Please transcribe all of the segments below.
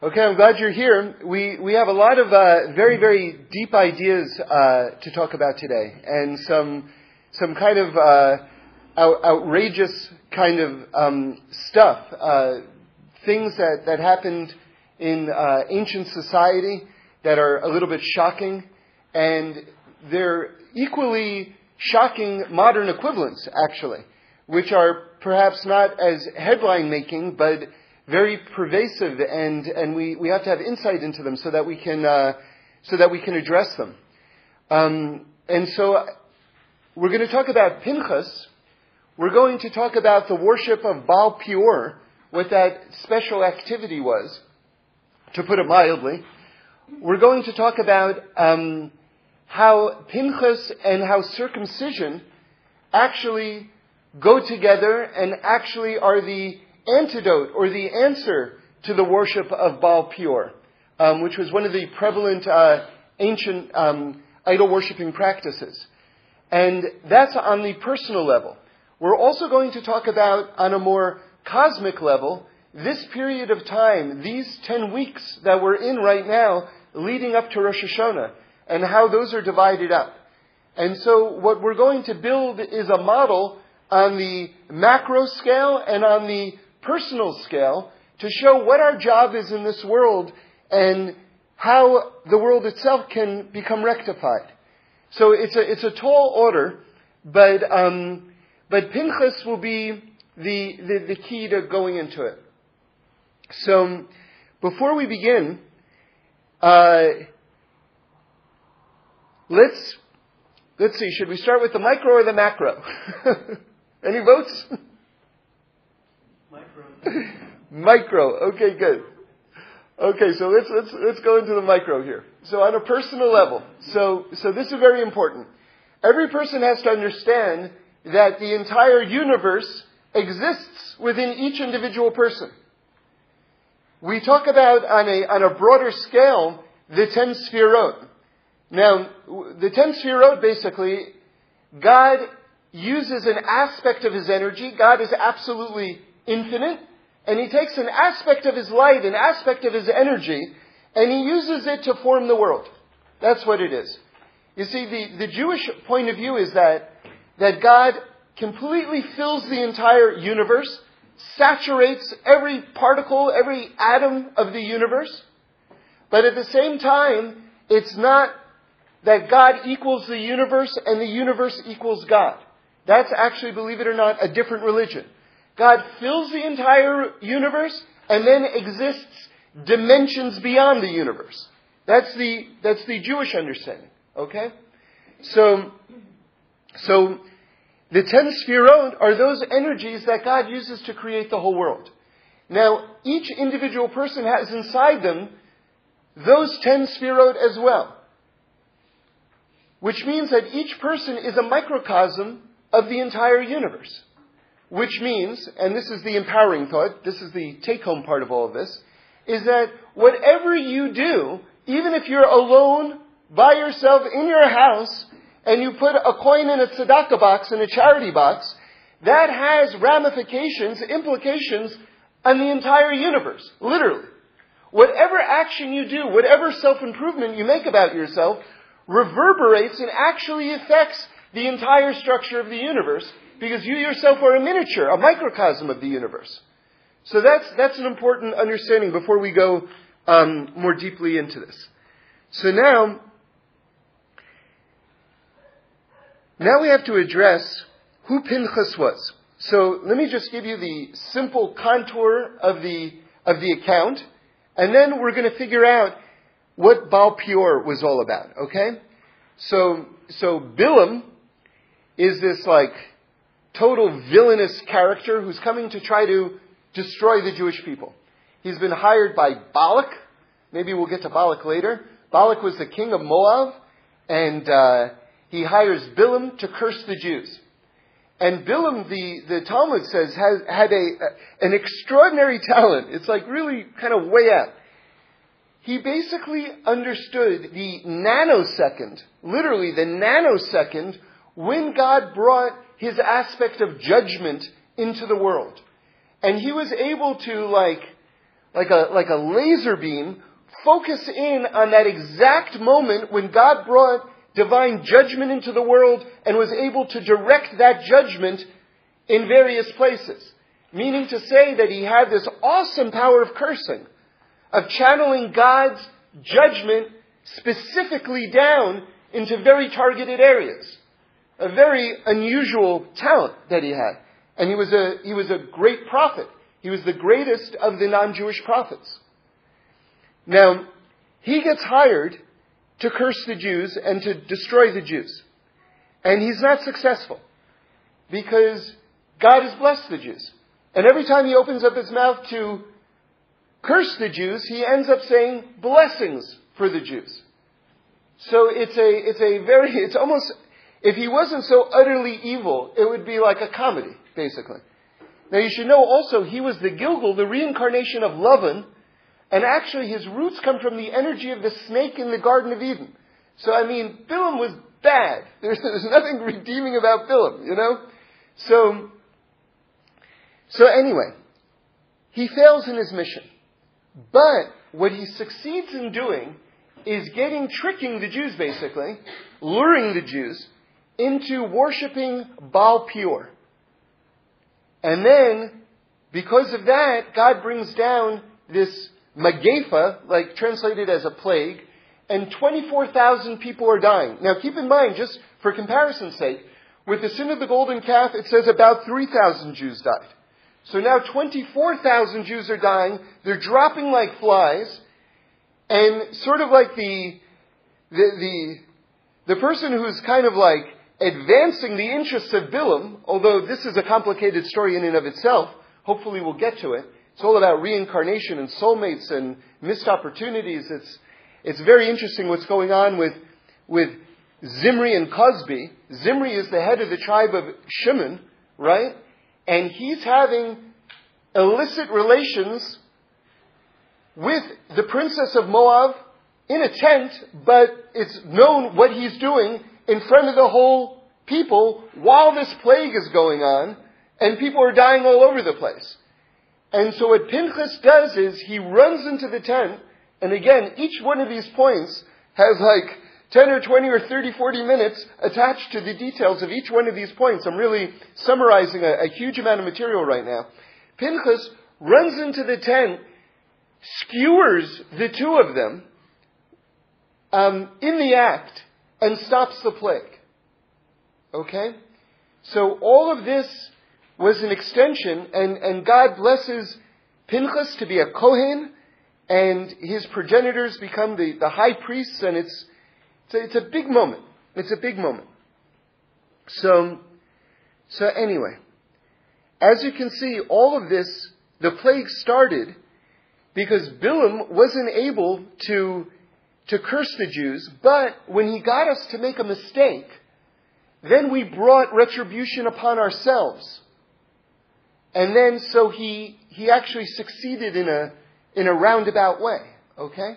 Okay, I'm glad you're here. We, we have a lot of uh, very, very deep ideas uh, to talk about today, and some, some kind of uh, out, outrageous kind of um, stuff, uh, things that, that happened in uh, ancient society that are a little bit shocking, and they're equally shocking modern equivalents, actually, which are perhaps not as headline making, but very pervasive, and, and we, we have to have insight into them so that we can, uh, so that we can address them. Um, and so we're going to talk about Pinchas. We're going to talk about the worship of Baal Peor, what that special activity was, to put it mildly. We're going to talk about um, how Pinchas and how circumcision actually go together and actually are the antidote or the answer to the worship of Baal Peor, um, which was one of the prevalent uh, ancient um, idol worshiping practices. And that's on the personal level. We're also going to talk about, on a more cosmic level, this period of time, these 10 weeks that we're in right now, leading up to Rosh Hashanah, and how those are divided up. And so what we're going to build is a model on the macro scale and on the personal scale to show what our job is in this world and how the world itself can become rectified. So it's a, it's a tall order, but, um, but Pinchas will be the, the, the key to going into it. So before we begin, uh, let's, let's see, should we start with the micro or the macro? Any votes? micro. Okay, good. Okay, so let's let's let's go into the micro here. So on a personal level, so so this is very important. Every person has to understand that the entire universe exists within each individual person. We talk about on a on a broader scale the ten sefirot. Now, the ten sefirot basically, God uses an aspect of his energy. God is absolutely infinite, and he takes an aspect of his light, an aspect of his energy, and he uses it to form the world. That's what it is. You see, the, the Jewish point of view is that, that God completely fills the entire universe, saturates every particle, every atom of the universe, but at the same time, it's not that God equals the universe and the universe equals God. That's actually, believe it or not, a different religion. God fills the entire universe and then exists dimensions beyond the universe. That's the, that's the Jewish understanding. Okay? So, so, the ten sefirot are those energies that God uses to create the whole world. Now, each individual person has inside them those ten sefirot as well. Which means that each person is a microcosm of the entire universe. Which means, and this is the empowering thought, this is the take home part of all of this, is that whatever you do, even if you're alone by yourself in your house and you put a coin in a tzedakah box, in a charity box, that has ramifications, implications on the entire universe, literally. Whatever action you do, whatever self-improvement you make about yourself, reverberates and actually affects the entire structure of the universe because you yourself are a miniature, a microcosm of the universe. So that's, that's an important understanding before we go um, more deeply into this. So now, now we have to address who Pinchas was. So let me just give you the simple contour of the, of the account, and then we're going to figure out what Baal Peor was all about, okay? So, so Bilam is this like total villainous character who's coming to try to destroy the Jewish people. He's been hired by Balak. Maybe we'll get to Balak later. Balak was the king of Moab, and uh, he hires Bilam to curse the Jews. And Bilam, the, the Talmud says, has, had a, an extraordinary talent. It's like really kind of way out. He basically understood the nanosecond, literally the nanosecond, when God brought his aspect of judgment into the world. And he was able to, like, like a, like a laser beam, focus in on that exact moment when God brought divine judgment into the world and was able to direct that judgment in various places. Meaning to say that he had this awesome power of cursing, of channeling God's judgment specifically down into very targeted areas. A very unusual talent that he had. And he was a, he was a great prophet. He was the greatest of the non-Jewish prophets. Now, he gets hired to curse the Jews and to destroy the Jews. And he's not successful because God has blessed the Jews. And every time he opens up his mouth to curse the Jews, he ends up saying blessings for the Jews. So it's a, it's a very, it's almost, if he wasn't so utterly evil, it would be like a comedy, basically. Now you should know also he was the Gilgul, the reincarnation of Lavan, and actually his roots come from the energy of the snake in the Garden of Eden. So I mean, Bilam was bad. There's, there's nothing redeeming about Bilam, you know? So, so anyway, he fails in his mission. But what he succeeds in doing is getting, tricking the Jews basically, luring the Jews into worshiping Baal Peor. And then, because of that, God brings down this Magefa, like translated as a plague, and 24,000 people are dying. Now keep in mind, just for comparison's sake, with the sin of the golden calf, it says about 3,000 Jews died. So now 24,000 Jews are dying, they're dropping like flies, and sort of like the, the, the, the person who's kind of like advancing the interests of Bilam, although this is a complicated story in and of itself, hopefully we'll get to it. It's all about reincarnation and soulmates and missed opportunities. It's, it's very interesting what's going on with, with Zimri and Cozbi. Zimri is the head of the tribe of Shimon, right? And he's having illicit relations with the princess of Moab in a tent, but it's known what he's doing in front of the whole people while this plague is going on, and people are dying all over the place. And so what Pinchas does is he runs into the tent, and again, each one of these points has like 10 or 20 or 30, 40 minutes attached to the details of each one of these points. I'm really summarizing a, a huge amount of material right now. Pinchas runs into the tent skewers the two of them um, in the act and stops the plague. Okay? So all of this was an extension, and, and God blesses Pinchas to be a Kohen, and his progenitors become the, the high priests, and it's, it's a, it's a big moment. It's a big moment. So, so anyway, as you can see, all of this, the plague started because Bilam wasn't able to, to curse the Jews, but when he got us to make a mistake, then we brought retribution upon ourselves. And then so he, he actually succeeded in a, in a roundabout way. Okay?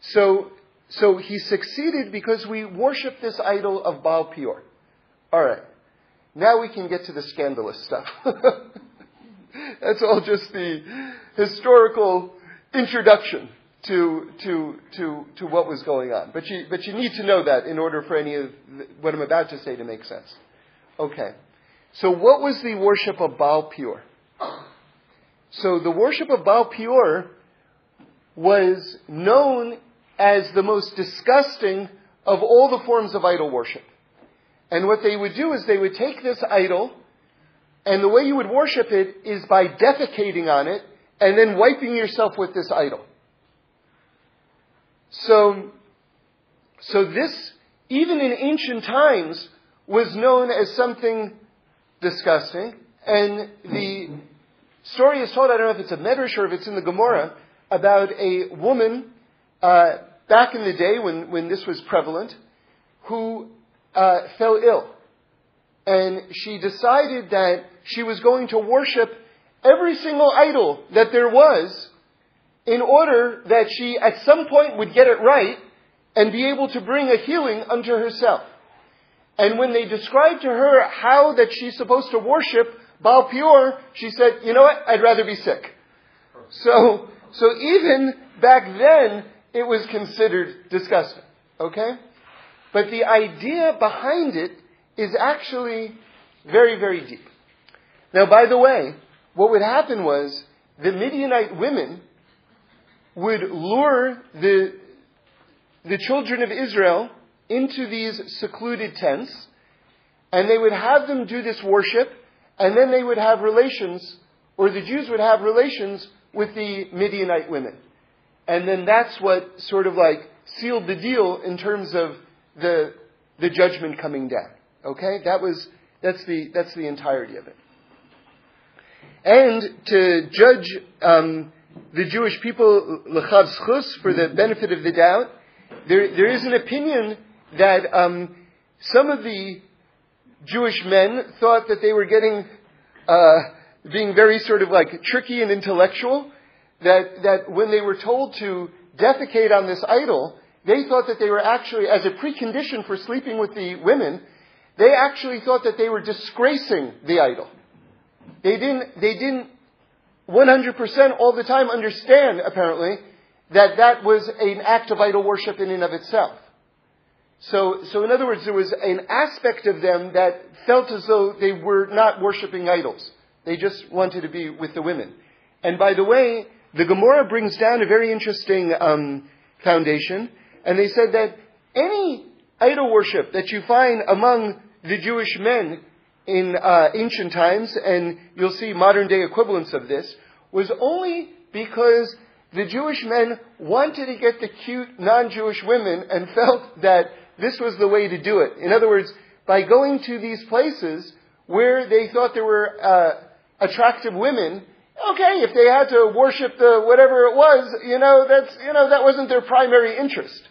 So, so he succeeded because we worship this idol of Baal Peor. Alright. Now we can get to the scandalous stuff. That's all just the historical introduction to, to, to, to what was going on. But you, but you need to know that in order for any of what I'm about to say to make sense. Okay. So what was the worship of Baal Peor? So the worship of Baal Peor was known as the most disgusting of all the forms of idol worship. And what they would do is they would take this idol and the way you would worship it is by defecating on it and then wiping yourself with this idol. So, so this, even in ancient times, was known as something disgusting. And the story is told, I don't know if it's a Medrash or if it's in the Gemara, about a woman uh, back in the day when, when this was prevalent who uh, fell ill and she decided that she was going to worship every single idol that there was in order that she at some point would get it right and be able to bring a healing unto herself. And when they described to her how that she's supposed to worship Baal Peor, she said, you know what, I'd rather be sick. So, So even back then, it was considered disgusting. Okay? But the idea behind it is actually very, very deep. Now, by the way, what would happen was the Midianite women would lure the, the children of Israel into these secluded tents, and they would have them do this worship, and then they would have relations, or the Jews would have relations with the Midianite women. And then that's what sort of like sealed the deal in terms of the, the judgment coming down. Okay? That was, that's the, that's the entirety of it. And to judge um, the Jewish people, lechaf zechus, for the benefit of the doubt, there, there is an opinion that um, some of the Jewish men thought that they were getting, uh, being very sort of like tricky and intellectual, that, that when they were told to defecate on this idol, they thought that they were actually, as a precondition for sleeping with the women, they actually thought that they were disgracing the idol. They didn't, they didn't 100% all the time understand, apparently, that that was an act of idol worship in and of itself. So, so in other words, there was an aspect of them that felt as though they were not worshiping idols. They just wanted to be with the women. And by the way, the Gemara brings down a very interesting um, foundation, and they said that any idol worship that you find among the Jewish men in uh, ancient times, and you'll see modern day equivalents of this, was only because the Jewish men wanted to get the cute non-Jewish women and felt that this was the way to do it. In other words, by going to these places where they thought there were uh, attractive women, okay, if they had to worship the whatever it was, you know, that's you know that wasn't their primary interest.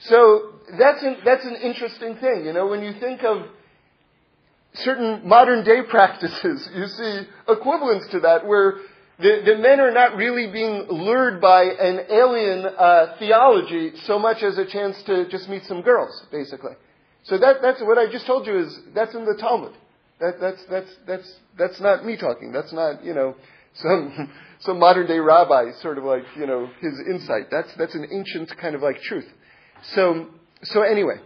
So that's an, that's an interesting thing. You know, when you think of certain modern day practices, you see equivalents to that where the, the men are not really being lured by an alien uh, theology so much as a chance to just meet some girls, basically. So that, that's what I just told you is that's in the Talmud. That, that's, that's, that's, that's not me talking. That's not, you know, some, some modern day rabbi sort of like, you know, his insight. That's, that's an ancient kind of like truth. So, so anyway,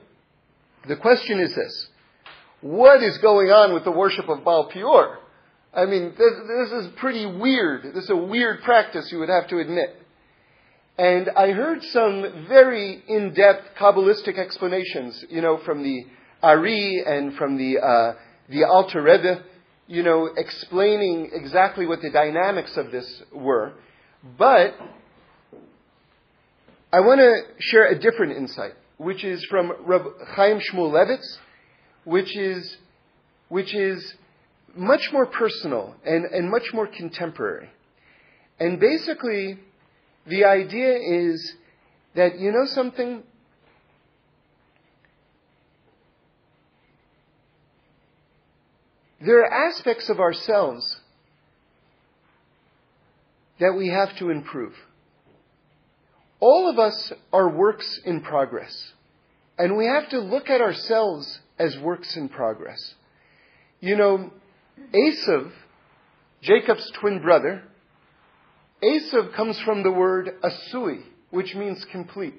the question is this. What is going on with the worship of Baal Peor? I mean, this, this is pretty weird. This is a weird practice, you would have to admit. And I heard some very in-depth Kabbalistic explanations, you know, from the Ari and from the, uh, the Alter Rebbe, you know, explaining exactly what the dynamics of this were. But I want to share a different insight, which is from Reb Chaim Shmulevitz, which is, which is much more personal and, and much more contemporary. And basically, the idea is that, you know something? There are aspects of ourselves that we have to improve. All of us are works in progress. And we have to look at ourselves as works in progress. You know, Esav, Jacob's twin brother, Esav comes from the word asui, which means complete.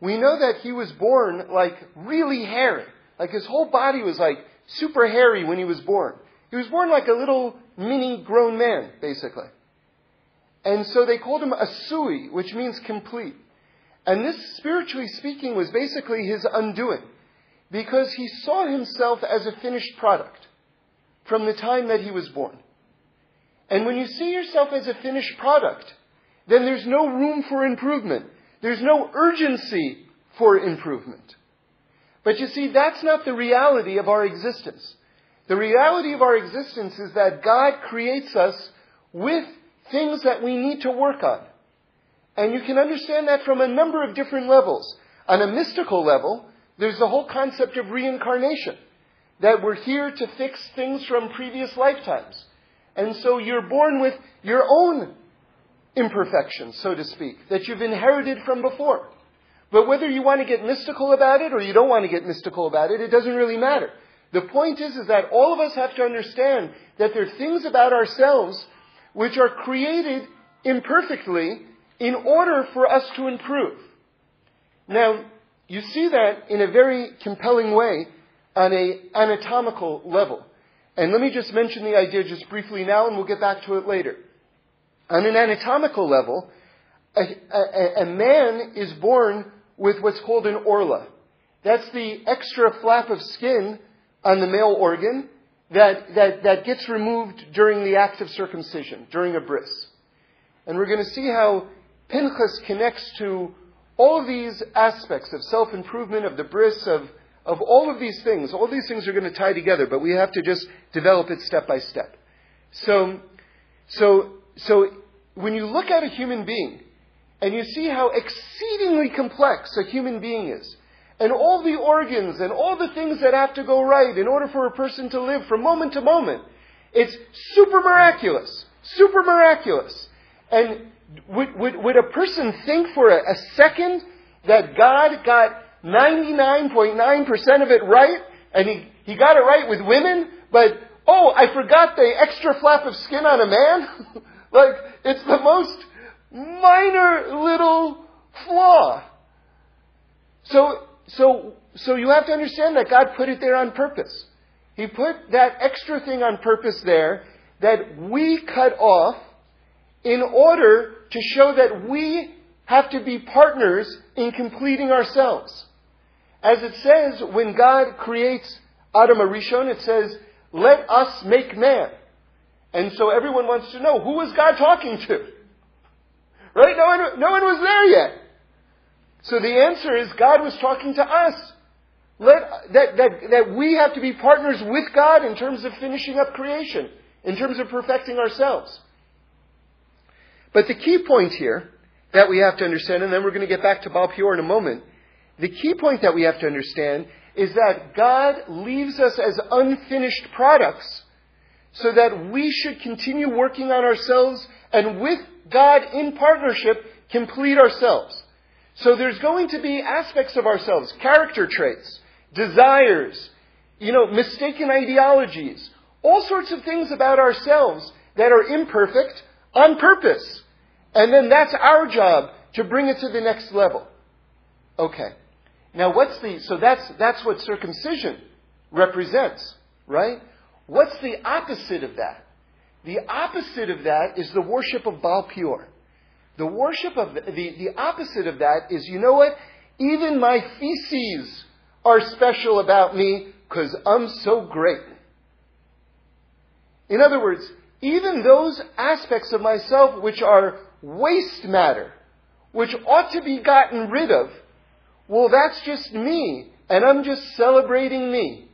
We know that he was born like really hairy. Like his whole body was like super hairy when he was born. He was born like a little mini grown man, basically. And so they called him Asui, which means complete. And this, spiritually speaking, was basically his undoing. Because he saw himself as a finished product from the time that he was born. And when you see yourself as a finished product, then there's no room for improvement. There's no urgency for improvement. But you see, that's not the reality of our existence. The reality of our existence is that God creates us with things that we need to work on. And you can understand that from a number of different levels. On a mystical level, there's the whole concept of reincarnation that we're here to fix things from previous lifetimes. And so you're born with your own imperfections, so to speak, that you've inherited from before. But whether you want to get mystical about it or you don't want to get mystical about it, it doesn't really matter. The point is, is that all of us have to understand that there are things about ourselves which are created imperfectly in order for us to improve. Now, you see that in a very compelling way on a anatomical level. And let me just mention the idea just briefly now, and we'll get back to it later. On an anatomical level, a, a, a man is born with what's called an orla. That's the extra flap of skin on the male organ that, that, that gets removed during the act of circumcision, during a bris. And we're going to see how Pinchas connects to all of these aspects of self improvement, of the bris, of, of all of these things. All these things are going to tie together, but we have to just develop it step by step. So, so, so when you look at a human being and you see how exceedingly complex a human being is, and all the organs and all the things that have to go right in order for a person to live from moment to moment, it's super miraculous. Super miraculous. And would, would, would a person think for a, a second that God got 99.9% of it right, and he, he got it right with women, but, oh, I forgot the extra flap of skin on a man? like, it's the most minor little flaw. So, so, so you have to understand that God put it there on purpose. He put that extra thing on purpose there that we cut off in order to show that we have to be partners in completing ourselves. As it says, when God creates Adam Arishon, it says, let us make man. And so everyone wants to know, who was God talking to? Right? No one, no one was there yet. So the answer is God was talking to us. Let, that, that, that we have to be partners with God in terms of finishing up creation, in terms of perfecting ourselves. But the key point here that we have to understand, and then we're going to get back to Baal Peor in a moment, the key point that we have to understand is that God leaves us as unfinished products so that we should continue working on ourselves and with God in partnership complete ourselves. So there's going to be aspects of ourselves, character traits, desires, you know, mistaken ideologies, all sorts of things about ourselves that are imperfect on purpose. And then that's our job to bring it to the next level. Okay. Now what's the, so that's, that's what circumcision represents, right? What's the opposite of that? The opposite of that is the worship of Baal Peor. The worship of, the, the, the opposite of that is, you know what? Even my feces are special about me because I'm so great. In other words, even those aspects of myself which are waste matter, which ought to be gotten rid of, well, that's just me, and I'm just celebrating me.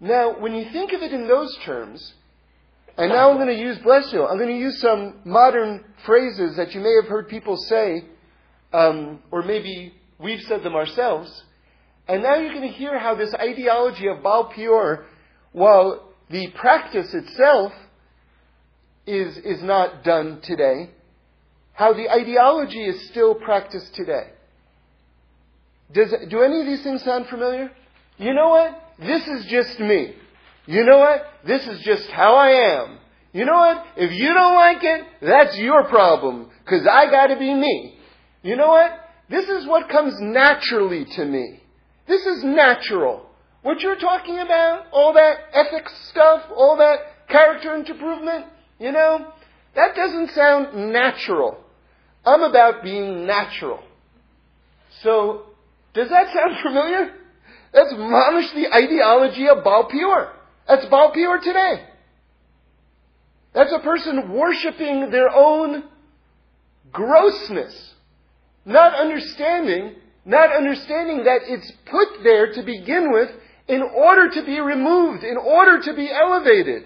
Now, when you think of it in those terms, and now I'm going to use, bless you, I'm going to use some modern phrases that you may have heard people say, um, or maybe we've said them ourselves. And now you're going to hear how this ideology of Baal Peor, while the practice itself is, is not done today, how the ideology is still practiced today. Does, do any of these things sound familiar? You know what? This is just me. You know what? This is just how I am. You know what? If you don't like it, that's your problem, because I gotta be me. You know what? This is what comes naturally to me. This is natural. What you're talking about, all that ethics stuff, all that character improvement, you know, that doesn't sound natural. I'm about being natural. So, does that sound familiar? That's mamish the ideology of Baal Peor. That's Baal Peor today. That's a person worshiping their own grossness, not understanding, not understanding that it's put there to begin with in order to be removed, in order to be elevated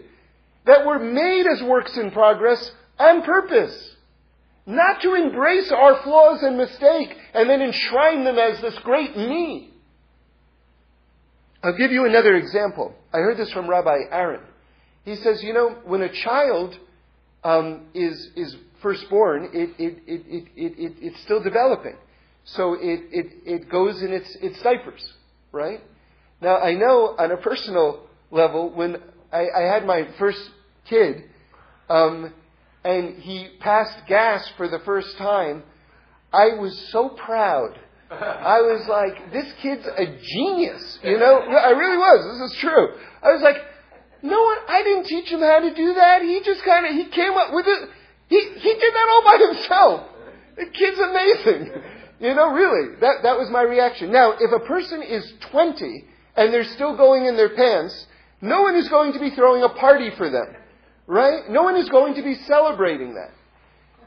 that were made as works in progress on purpose. Not to embrace our flaws and mistake and then enshrine them as this great me. I'll give you another example. I heard this from Rabbi Aaron. He says, you know, when a child um, is, is first born, it, it, it, it, it, it's still developing. So it, it, it goes in its, its diapers, right? Now, I know on a personal level, when I, I had my first kid, um, and he passed gas for the first time, I was so proud. I was like, this kid's a genius, you know? I really was. This is true. I was like, no one, I didn't teach him how to do that. He just kind of, he came up with it. He, he did that all by himself. The kid's amazing. You know, really. That, that was my reaction. Now, if a person is 20 and they're still going in their pants, no one is going to be throwing a party for them. Right? No one is going to be celebrating that.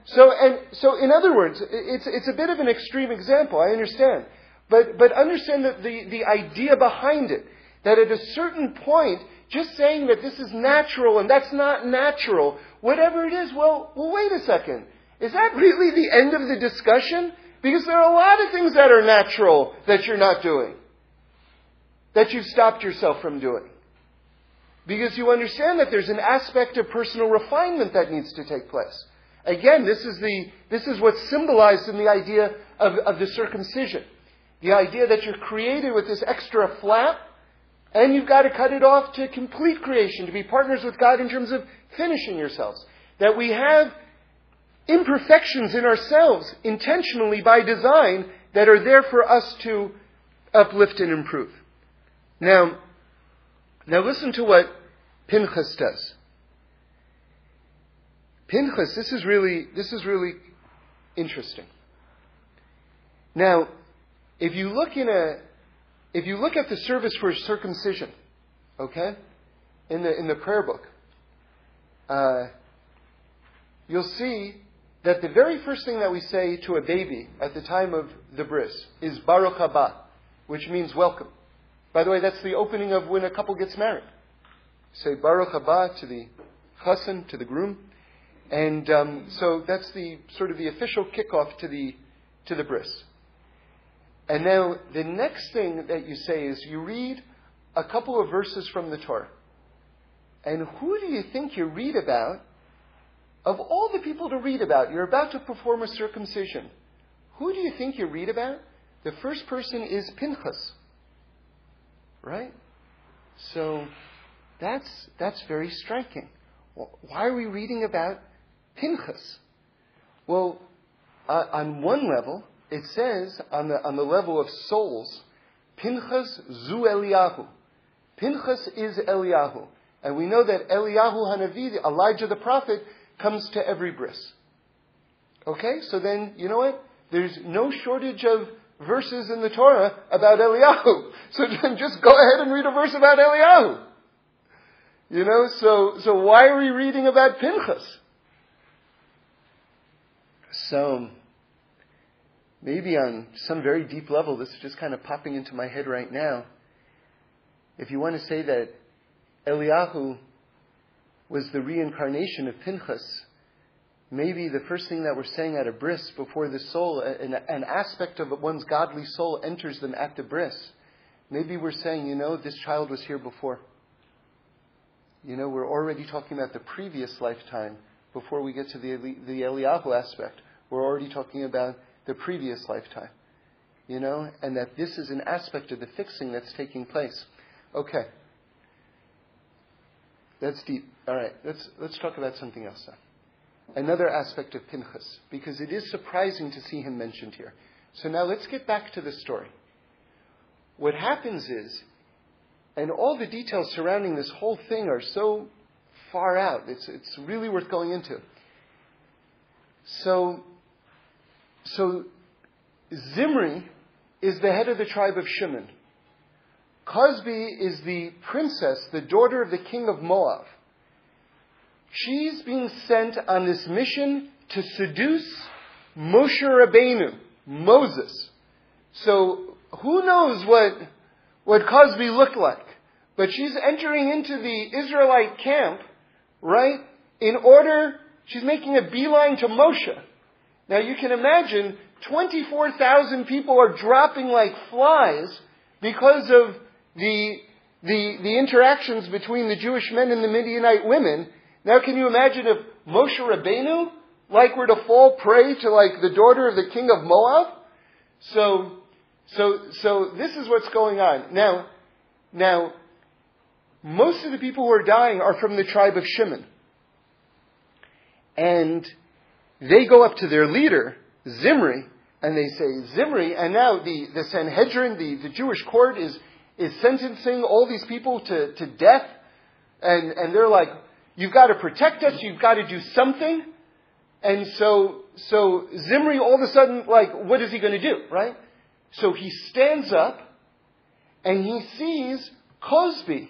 So, and, so in other words, it's, it's a bit of an extreme example, I understand. But, but understand that the, the idea behind it, that at a certain point, just saying that this is natural and that's not natural, whatever it is, well, well, wait a second. Is that really the end of the discussion? Because there are a lot of things that are natural that you're not doing. That you've stopped yourself from doing. Because you understand that there's an aspect of personal refinement that needs to take place. Again, this is, the, this is what's symbolized in the idea of, of the circumcision. The idea that you're created with this extra flap, and you've got to cut it off to complete creation, to be partners with God in terms of finishing yourselves. That we have imperfections in ourselves intentionally by design that are there for us to uplift and improve. Now, now listen to what Pinchas does. Pinchas, this is really, this is really interesting. Now, if you look in a, if you look at the service for circumcision, okay, in the in the prayer book, uh, you'll see that the very first thing that we say to a baby at the time of the bris is Baruch haba, which means welcome. By the way, that's the opening of when a couple gets married. Say Baruch haba to the chassan, to the groom. And um, so that's the sort of the official kickoff to the to the bris. And now the next thing that you say is you read a couple of verses from the Torah. And who do you think you read about? Of all the people to read about, you're about to perform a circumcision. Who do you think you read about? The first person is Pinchas. Right? So that's, that's very striking. Why are we reading about Pinchas. Well, uh, on one level, it says on the, on the level of souls, Pinchas zu Eliyahu. Pinchas is Eliyahu. And we know that Eliyahu Hanavi, Elijah the prophet, comes to every bris. Okay? So then, you know what? There's no shortage of verses in the Torah about Eliyahu. So just go ahead and read a verse about Eliyahu. You know, so, so why are we reading about Pinchas? So, maybe on some very deep level, this is just kind of popping into my head right now. If you want to say that Eliyahu was the reincarnation of Pinchas, maybe the first thing that we're saying at a bris before the soul, an, an aspect of one's godly soul enters them at the bris, maybe we're saying, you know, this child was here before. You know, we're already talking about the previous lifetime before we get to the, the Eliyahu aspect. We're already talking about the previous lifetime. You know, and that this is an aspect of the fixing that's taking place. Okay. That's deep. All right, let's, let's talk about something else now. Another aspect of Pinchas, because it is surprising to see him mentioned here. So now let's get back to the story. What happens is, and all the details surrounding this whole thing are so far out. It's, it's really worth going into. So, so Zimri is the head of the tribe of Shimon. Cosbi is the princess, the daughter of the king of Moab. She's being sent on this mission to seduce Moshe Rabbeinu, Moses. So who knows what, what Cozbi looked like? But she's entering into the Israelite camp right? In order, she's making a beeline to Moshe. Now you can imagine 24,000 people are dropping like flies because of the, the, the interactions between the Jewish men and the Midianite women. Now can you imagine if Moshe Rabbeinu, like were to fall prey to like the daughter of the king of Moab? So, so, so this is what's going on. Now, now, most of the people who are dying are from the tribe of Shimon. And they go up to their leader, Zimri, and they say, Zimri, and now the, the Sanhedrin, the, the Jewish court, is, is sentencing all these people to, to death. And, and they're like, you've got to protect us, you've got to do something. And so, so Zimri all of a sudden, like, what is he going to do, right? So he stands up and he sees Cozbi,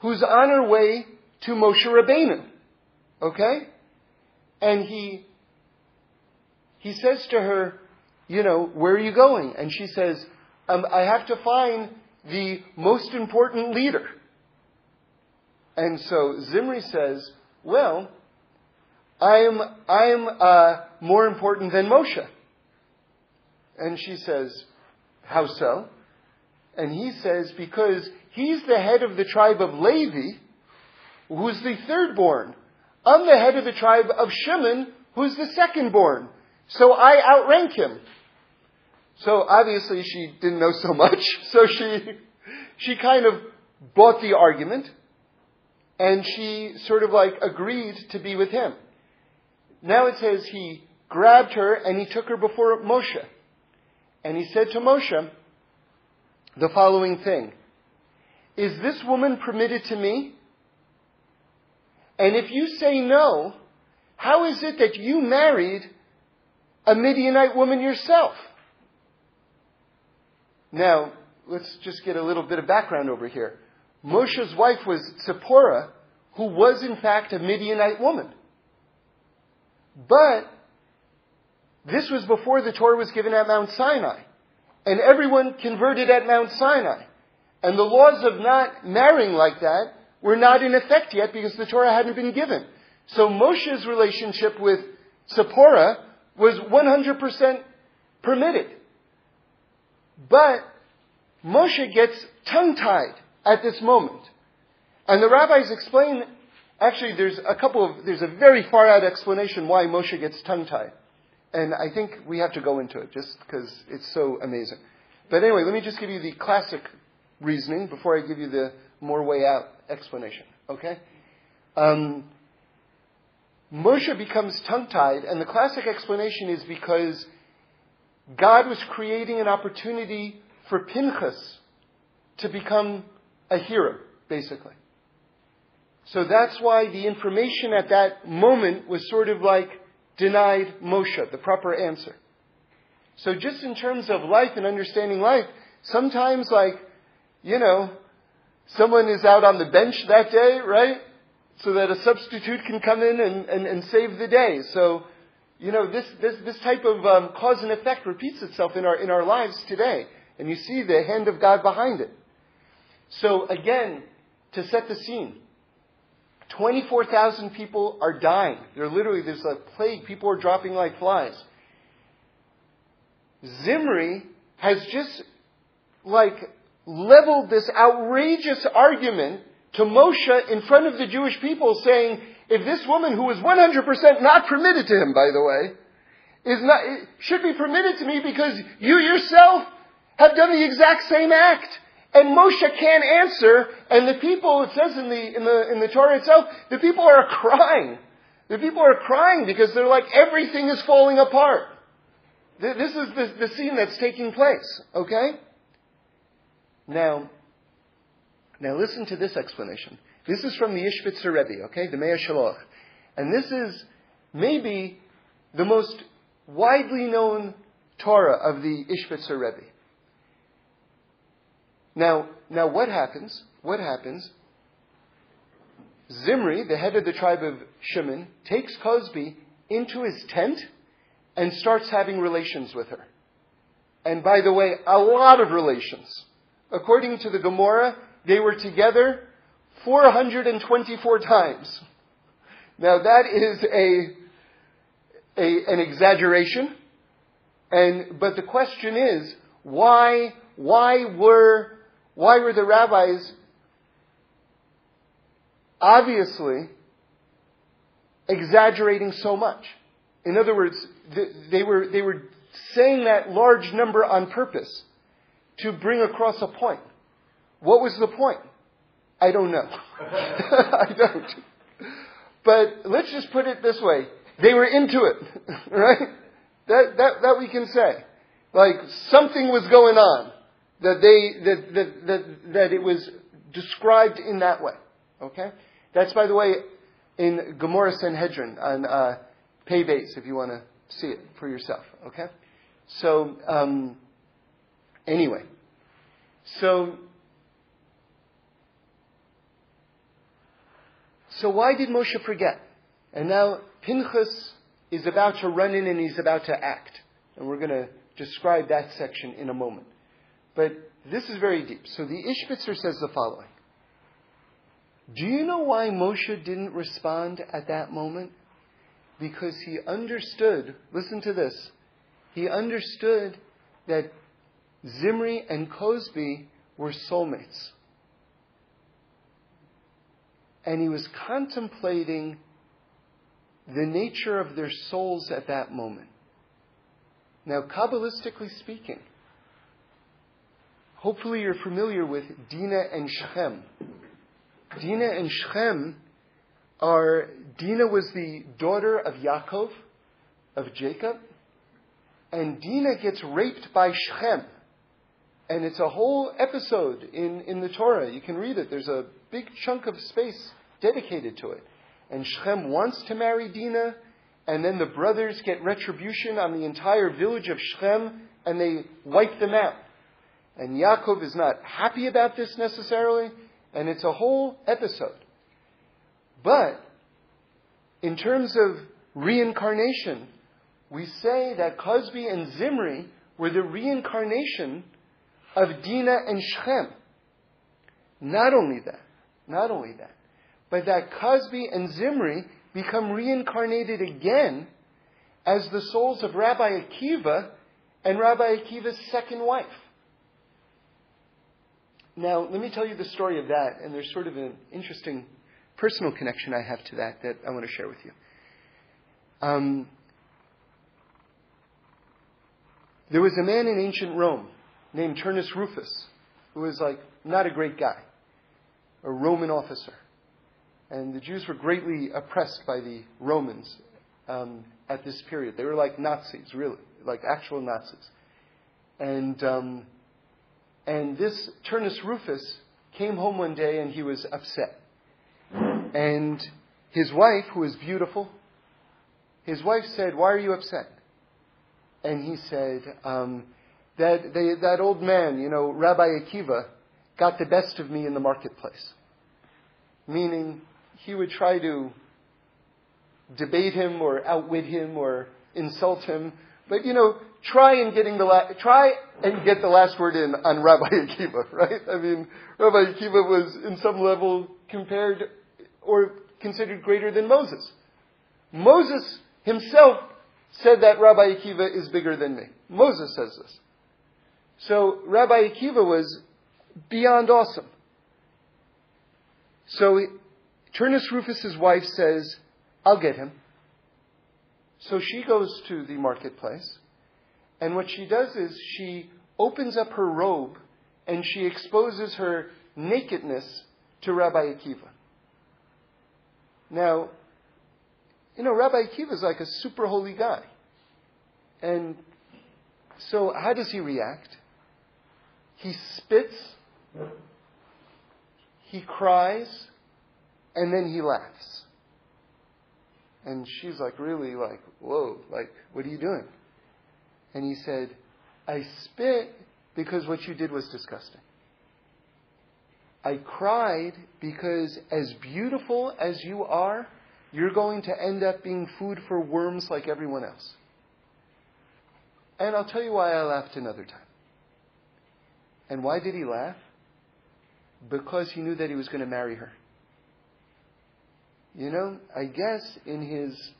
who's on her way to Moshe Rabbeinu. Okay? And he, he says to her, you know, where are you going? And she says, um, I have to find the most important leader. And so Zimri says, well, I'm, I'm uh, more important than Moshe. And she says, how so? And he says, because he's the head of the tribe of Levi, who's the third born. I'm the head of the tribe of Shimon, who's the second born. So I outrank him. So obviously she didn't know so much, so she, she kind of bought the argument, and she sort of like agreed to be with him. Now it says he grabbed her and he took her before Moshe. And he said to Moshe the following thing Is this woman permitted to me? And if you say no, how is it that you married a Midianite woman yourself? Now, let's just get a little bit of background over here. Moshe's wife was Zipporah, who was in fact a Midianite woman. But this was before the Torah was given at Mount Sinai. And everyone converted at Mount Sinai. And the laws of not marrying like that were not in effect yet because the Torah hadn't been given. So Moshe's relationship with Zipporah was 100% permitted. But Moshe gets tongue tied at this moment. And the rabbis explain, actually there's a couple of, there's a very far out explanation why Moshe gets tongue tied. And I think we have to go into it just because it's so amazing. But anyway, let me just give you the classic reasoning before I give you the more way out explanation. Okay? Um, Moshe becomes tongue tied, and the classic explanation is because God was creating an opportunity for Pinchas to become a hero, basically. So that's why the information at that moment was sort of like denied Moshe, the proper answer. So just in terms of life and understanding life, sometimes like, you know, someone is out on the bench that day, right? So that a substitute can come in and, and, and save the day. So, you know, this, this, this type of um, cause and effect repeats itself in our, in our lives today. And you see the hand of God behind it. So again, to set the scene, 24,000 people are dying. They're literally, there's a plague. People are dropping like flies. Zimri has just like leveled this outrageous argument to Moshe in front of the Jewish people saying, if this woman who was 100% not permitted to him, by the way, is not, should be permitted to me because you yourself have done the exact same act. And Moshe can't answer, and the people, it says in the, in the, in the Torah itself, the people are crying. The people are crying because they're like, everything is falling apart. This is the, the scene that's taking place, okay? Now, now listen to this explanation. This is from the Ishbitzer Rebbe, okay, the Mei Hashiloach. And this is maybe the most widely known Torah of the Ishbitzer Rebbe. Now, now what happens? What happens? Zimri, the head of the tribe of Shimon, takes Cozbi into his tent and starts having relations with her. And by the way, a lot of relations. According to the Gemara, they were together 424 times. Now that is a, a, an exaggeration. And, but the question is, why, why were why were the rabbis obviously exaggerating so much? In other words, they were, they were saying that large number on purpose to bring across a point. What was the point? I don't know. I don't. But let's just put it this way. they were into it, right? That, that, that we can say. Like something was going on that they, that, that, that, that it was described in that way. Okay? That's, by the way, in Gemara Sanhedrin on uh, Pei Beis, if you want to see it for yourself. Okay? So, um, anyway. So, so why did Moshe forget? And now Pinchas is about to run in and he's about to act. And we're going to describe that section in a moment. But this is very deep. So the Ishbitzer says the following. Do you know why Moshe didn't respond at that moment? Because he understood, listen to this, he understood that Zimri and Cozbi were soulmates. And he was contemplating the nature of their souls at that moment. Now, Kabbalistically speaking, hopefully you're familiar with Dinah and Shechem. Dinah and Shechem are, Dinah was the daughter of Yaakov, of Jacob, and Dinah gets raped by Shechem. And it's a whole episode in, in the Torah. You can read it. There's a big chunk of space dedicated to it. And Shechem wants to marry Dinah, and then the brothers get retribution on the entire village of Shechem, and they wipe them out. And Yaakov is not happy about this necessarily, and it's a whole episode. But, in terms of reincarnation, we say that Cozbi and Zimri were the reincarnation of Dinah and Shechem. Not only that, not only that, but that Cozbi and Zimri become reincarnated again as the souls of Rabbi Akiva and Rabbi Akiva's second wife. Now, let me tell you the story of that, and there's sort of an interesting personal connection I have to that that I want to share with you. Um, there was a man in ancient Rome named Turnus Rufus who was like not a great guy, a Roman officer. And the Jews were greatly oppressed by the Romans um, at this period. They were like Nazis, really, like actual Nazis. And um, and this Turnus Rufus came home one day and he was upset. And his wife, who was beautiful, his wife said, Why are you upset? And he said, um, that, they, that old man, you know, Rabbi Akiva, got the best of me in the marketplace. Meaning, he would try to debate him or outwit him or insult him. But, you know, try and getting the la- try and get the last word in on Rabbi Akiva, right? I mean, Rabbi Akiva was in some level compared or considered greater than Moses. Moses himself said that Rabbi Akiva is bigger than me. Moses says this. So Rabbi Akiva was beyond awesome. So Turnus Rufus's wife says, I'll get him. So she goes to the marketplace and what she does is she opens up her robe and she exposes her nakedness to Rabbi Akiva. Now, you know, Rabbi Akiva is like a super holy guy. And so, how does he react? He spits, he cries, and then he laughs. And she's like, really, like, whoa, like, what are you doing? And he said, I spit because what you did was disgusting. I cried because as beautiful as you are, you're going to end up being food for worms like everyone else. And I'll tell you why I laughed another time. And why did he laugh? Because he knew that he was going to marry her. You know, I guess in his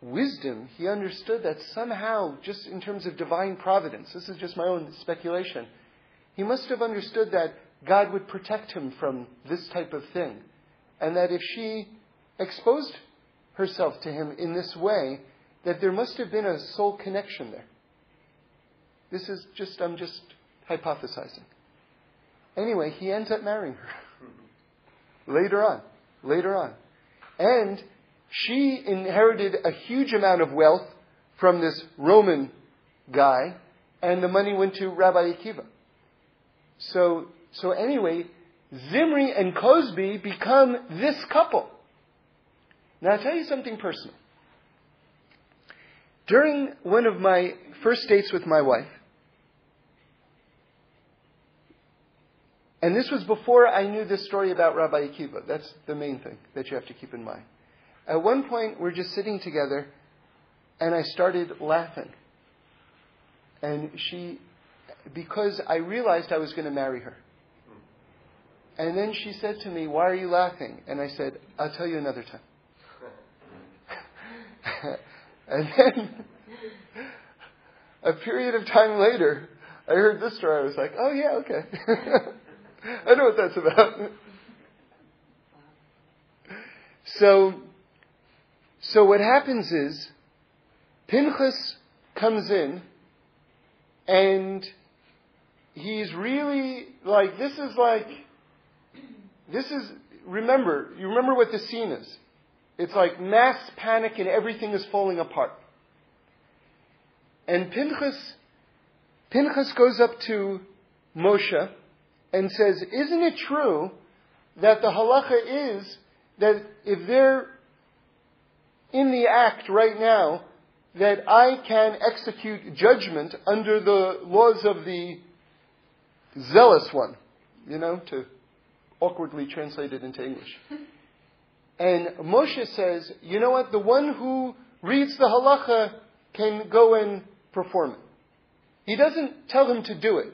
wisdom, he understood that somehow, just in terms of divine providence, this is just my own speculation, he must have understood that God would protect him from this type of thing. And that if she exposed herself to him in this way, that there must have been a soul connection there. This is just, I'm just hypothesizing. Anyway, he ends up marrying her. Mm-hmm. later on. Later on. And she inherited a huge amount of wealth from this Roman guy, and the money went to Rabbi Akiva. So, so anyway, Zimri and Cozbi become this couple. Now I'll tell you something personal. During one of my first dates with my wife, and this was before I knew this story about Rabbi Akiva. That's the main thing that you have to keep in mind. At one point, we're just sitting together, and I started laughing. And she, because I realized I was going to marry her. And then she said to me, Why are you laughing? And I said, I'll tell you another time. and then, a period of time later, I heard this story. I was like, Oh, yeah, okay. I know what that's about. so, so what happens is, Pinchas comes in, and he's really like, this is like, this is, remember, you remember what the scene is. It's like mass panic and everything is falling apart. And Pinchas, Pinchas goes up to Moshe and says, Isn't it true that the halacha is that if they're in the act right now, that I can execute judgment under the laws of the zealous one, you know, to awkwardly translate it into English. And Moshe says, you know what, the one who reads the halacha can go and perform it. He doesn't tell him to do it.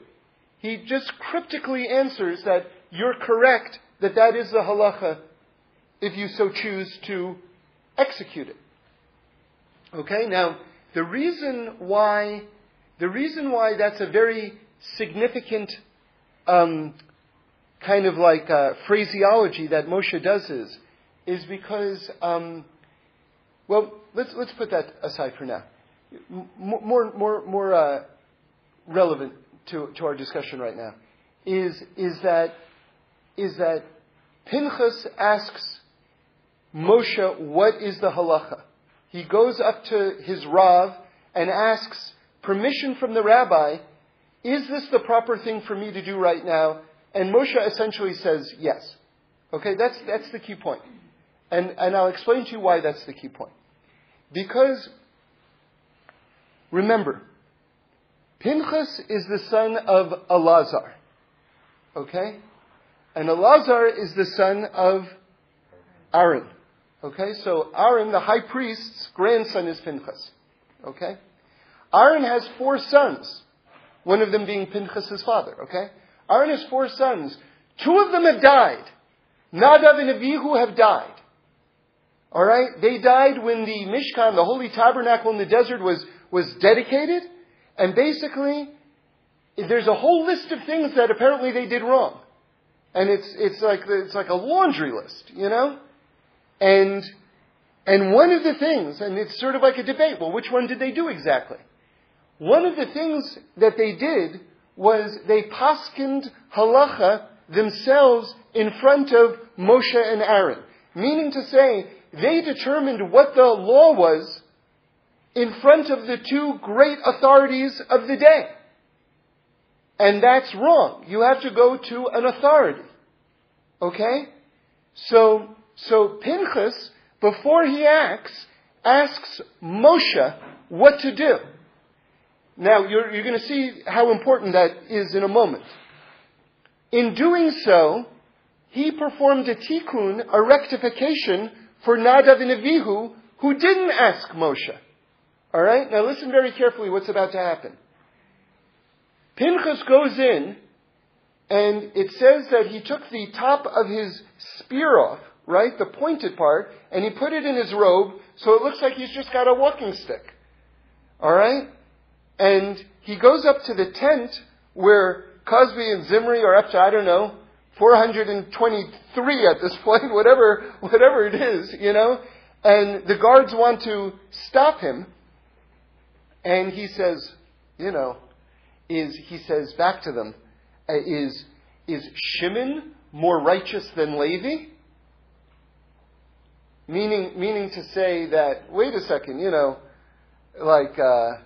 He just cryptically answers that you're correct, that that is the halacha, if you so choose to execute it. Okay, now, the reason why, the reason why that's a very significant um, kind of like uh, phraseology that Moshe does is, is because, um, well, let's, let's put that aside for now. M- more, more, more uh, relevant to, to our discussion right now is, is, that, is that Pinchas asks Moshe, what is the halacha? He goes up to his Rav and asks permission from the rabbi, is this the proper thing for me to do right now? And Moshe essentially says yes. Okay, that's, that's the key point. And, and I'll explain to you why that's the key point. Because, remember, Pinchas is the son of Elazar. Okay? And Elazar is the son of Aaron. Okay? So Aaron, the high priest's grandson, is Pinchas. Okay? Aaron has four sons. One of them being Pinchas' father. Okay? Aaron has four sons. Two of them have died. Nadav and Avihu have died. Alright? They died when the Mishkan, the holy tabernacle in the desert was, was dedicated. And basically, there's a whole list of things that apparently they did wrong. And it's, it's like, it's like a laundry list, you know? And, and one of the things, and it's sort of like a debate, well, which one did they do exactly? One of the things that they did was they paskined halacha themselves in front of Moshe and Aaron. Meaning to say, they determined what the law was in front of the two great authorities of the day. And that's wrong. You have to go to an authority. Okay? So, so Pinchas, before he acts, asks Moshe what to do. Now, you're, you're going to see how important that is in a moment. In doing so, he performed a tikkun, a rectification for Nadav and Avihu, who didn't ask Moshe. All right? Now listen very carefully what's about to happen. Pinchas goes in, and it says that he took the top of his spear off, right? The pointed part, and he put it in his robe, so it looks like he's just got a walking stick. All right? And he goes up to the tent where Cozbi and Zimri are up to, I don't know, 423 at this point, whatever, whatever it is, you know, and the guards want to stop him. And he says, you know, is, he says back to them, uh, is, is Shimon more righteous than Levi? meaning meaning to say that wait a second, you know, like. Uh,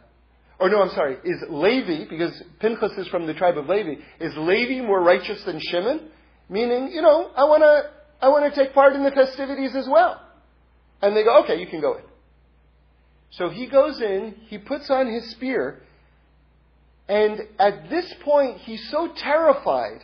or no, I'm sorry, is Levi, because Pinchas is from the tribe of Levi, is Levi more righteous than Shimon? Meaning, you know, I want to I want to take part in the festivities as well. And they go, okay, you can go in. So he goes in, he puts on his spear, and at this point he's so terrified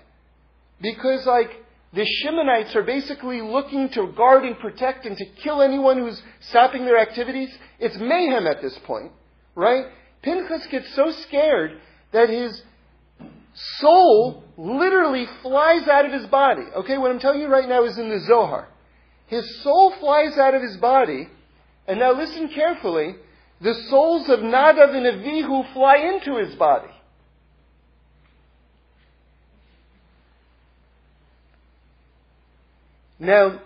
because like the Shimonites are basically looking to guard and protect and to kill anyone who's sapping their activities. It's mayhem at this point, right? Pinchas gets so scared that his soul literally flies out of his body. Okay, what I'm telling you right now is in the Zohar. His soul flies out of his body, and now listen carefully. The souls of Nadav and Avihu fly into his body. Now,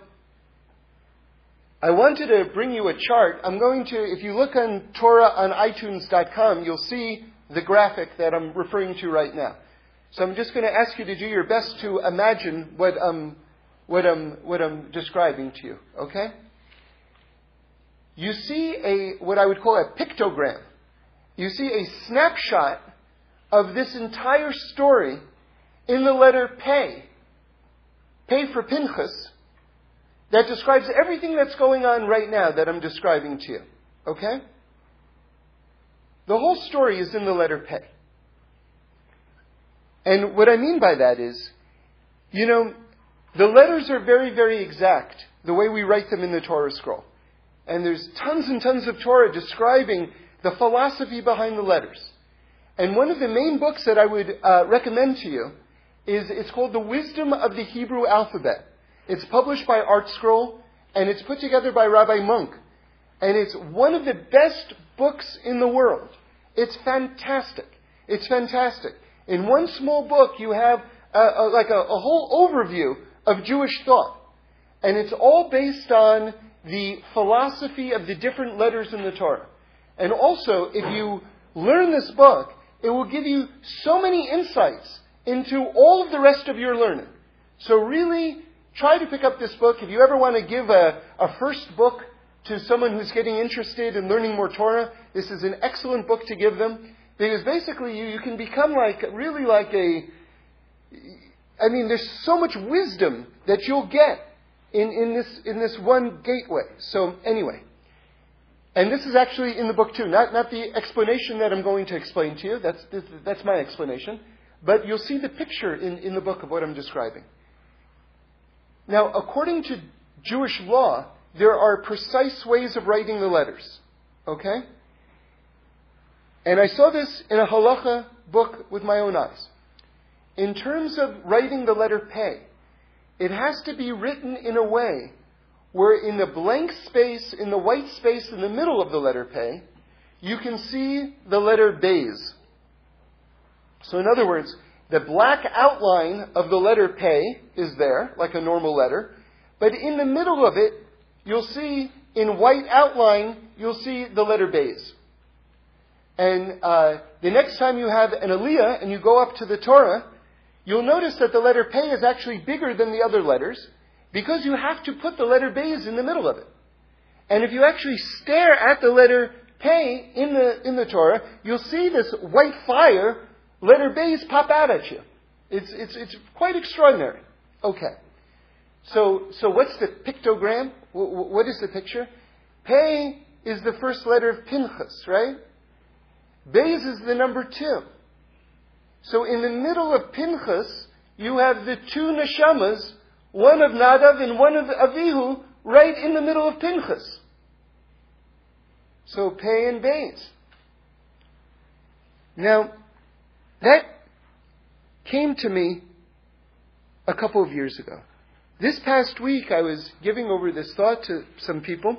I wanted to bring you a chart. I'm going to, if you look on Torah on iTunes.com, you'll see the graphic that I'm referring to right now. So I'm just going to ask you to do your best to imagine what, um, what, I'm, what I'm describing to you, okay? You see a, what I would call a pictogram. You see a snapshot of this entire story in the letter Pei. Pei for Pinchas, that describes everything that's going on right now that I'm describing to you. Okay? The whole story is in the letter Pei. And what I mean by that is, you know, the letters are very, very exact, the way we write them in the Torah scroll. And there's tons and tons of Torah describing the philosophy behind the letters. And one of the main books that I would uh, recommend to you is it's called The Wisdom of the Hebrew Alphabet. It's published by ArtScroll and it's put together by Rabbi Munk. And it's one of the best books in the world. It's fantastic. It's fantastic. In one small book, you have a, a, like a, a whole overview of Jewish thought. And it's all based on the philosophy of the different letters in the Torah. And also, if you learn this book, it will give you so many insights into all of the rest of your learning. So really, try to pick up this book. If you ever want to give a, a first book to someone who's getting interested in learning more Torah, this is an excellent book to give them. Because basically you, you can become like, really like a, I mean, there's so much wisdom that you'll get in, in this, in this one gateway. So anyway. And this is actually in the book too, not, not the explanation that I'm going to explain to you. That's, that's my explanation. But you'll see the picture in, in the book of what I'm describing. Now, according to Jewish law, there are precise ways of writing the letters. Okay? And I saw this in a halacha book with my own eyes. In terms of writing the letter Pei, it has to be written in a way where in the blank space, in the white space in the middle of the letter Pei, you can see the letter Beis. So in other words, the black outline of the letter Pei is there, like a normal letter, but in the middle of it, you'll see in white outline, you'll see the letter Beis. And uh, the next time you have an Aliyah and you go up to the Torah, you'll notice that the letter Pei is actually bigger than the other letters because you have to put the letter Beis in the middle of it. And if you actually stare at the letter Pei in the, in the Torah, you'll see this white fire letter Beis pop out at you. It's, it's, it's quite extraordinary. Okay. So, so what's the pictogram? What is the picture? Pei is the first letter of Pinchas, right? Beis is the number two. So in the middle of Pinchas, you have the two neshamas, one of Nadav and one of Avihu, right in the middle of Pinchas. So Pei and Beis. Now, that came to me a couple of years ago. This past week, I was giving over this thought to some people,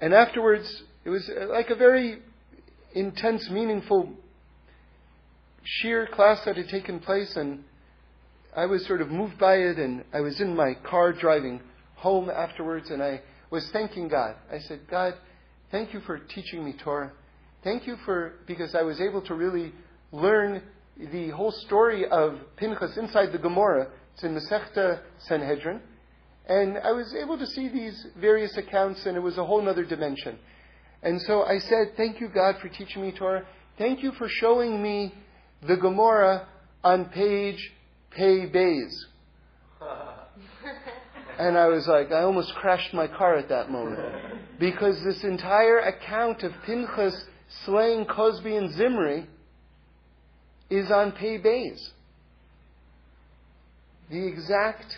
and afterwards, it was uh, like a very intense, meaningful shiur class that had taken place, and I was sort of moved by it, and I was in my car driving home afterwards, and I was thanking God. I said, God, thank you for teaching me Torah. Thank you for, because I was able to really learn the whole story of Pinchas inside the Gemara. It's in Masechta Sanhedrin. And I was able to see these various accounts, and it was a whole other dimension. And so I said, Thank you, God, for teaching me Torah. Thank you for showing me the Gemara on page Pei Beis. and I was like, I almost crashed my car at that moment. Because this entire account of Pinchas slaying Cozbi and Zimri is on Pei Bays. The exact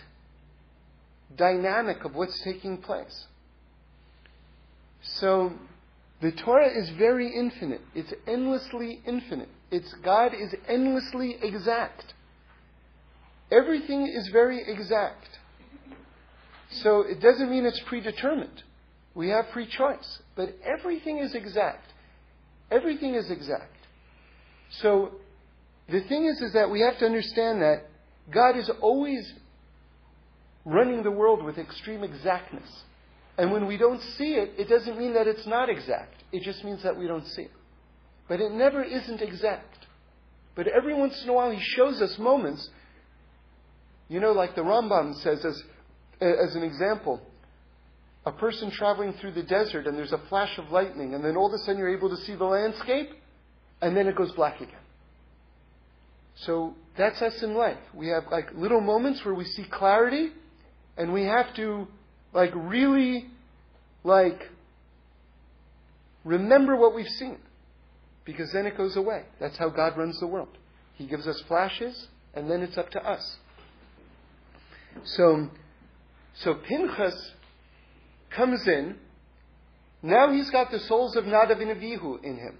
dynamic of what's taking place. So, the Torah is very infinite. It's endlessly infinite. It's God is endlessly exact. Everything is very exact. So it doesn't mean it's predetermined. We have free choice. But everything is exact. Everything is exact. So the thing is, is that we have to understand that God is always running the world with extreme exactness. And when we don't see it, it doesn't mean that it's not exact. It just means that we don't see it. But it never isn't exact. But every once in a while, He shows us moments. You know, like the Rambam says, as, as an example, a person traveling through the desert and there's a flash of lightning, and then all of a sudden you're able to see the landscape, and then it goes black again. So that's us in life. We have like little moments where we see clarity, and we have to like really like remember what we've seen because then it goes away. That's how God runs the world. He gives us flashes and then it's up to us. So so Pinchas comes in. Now he's got the souls of Nadav and Avihu in him.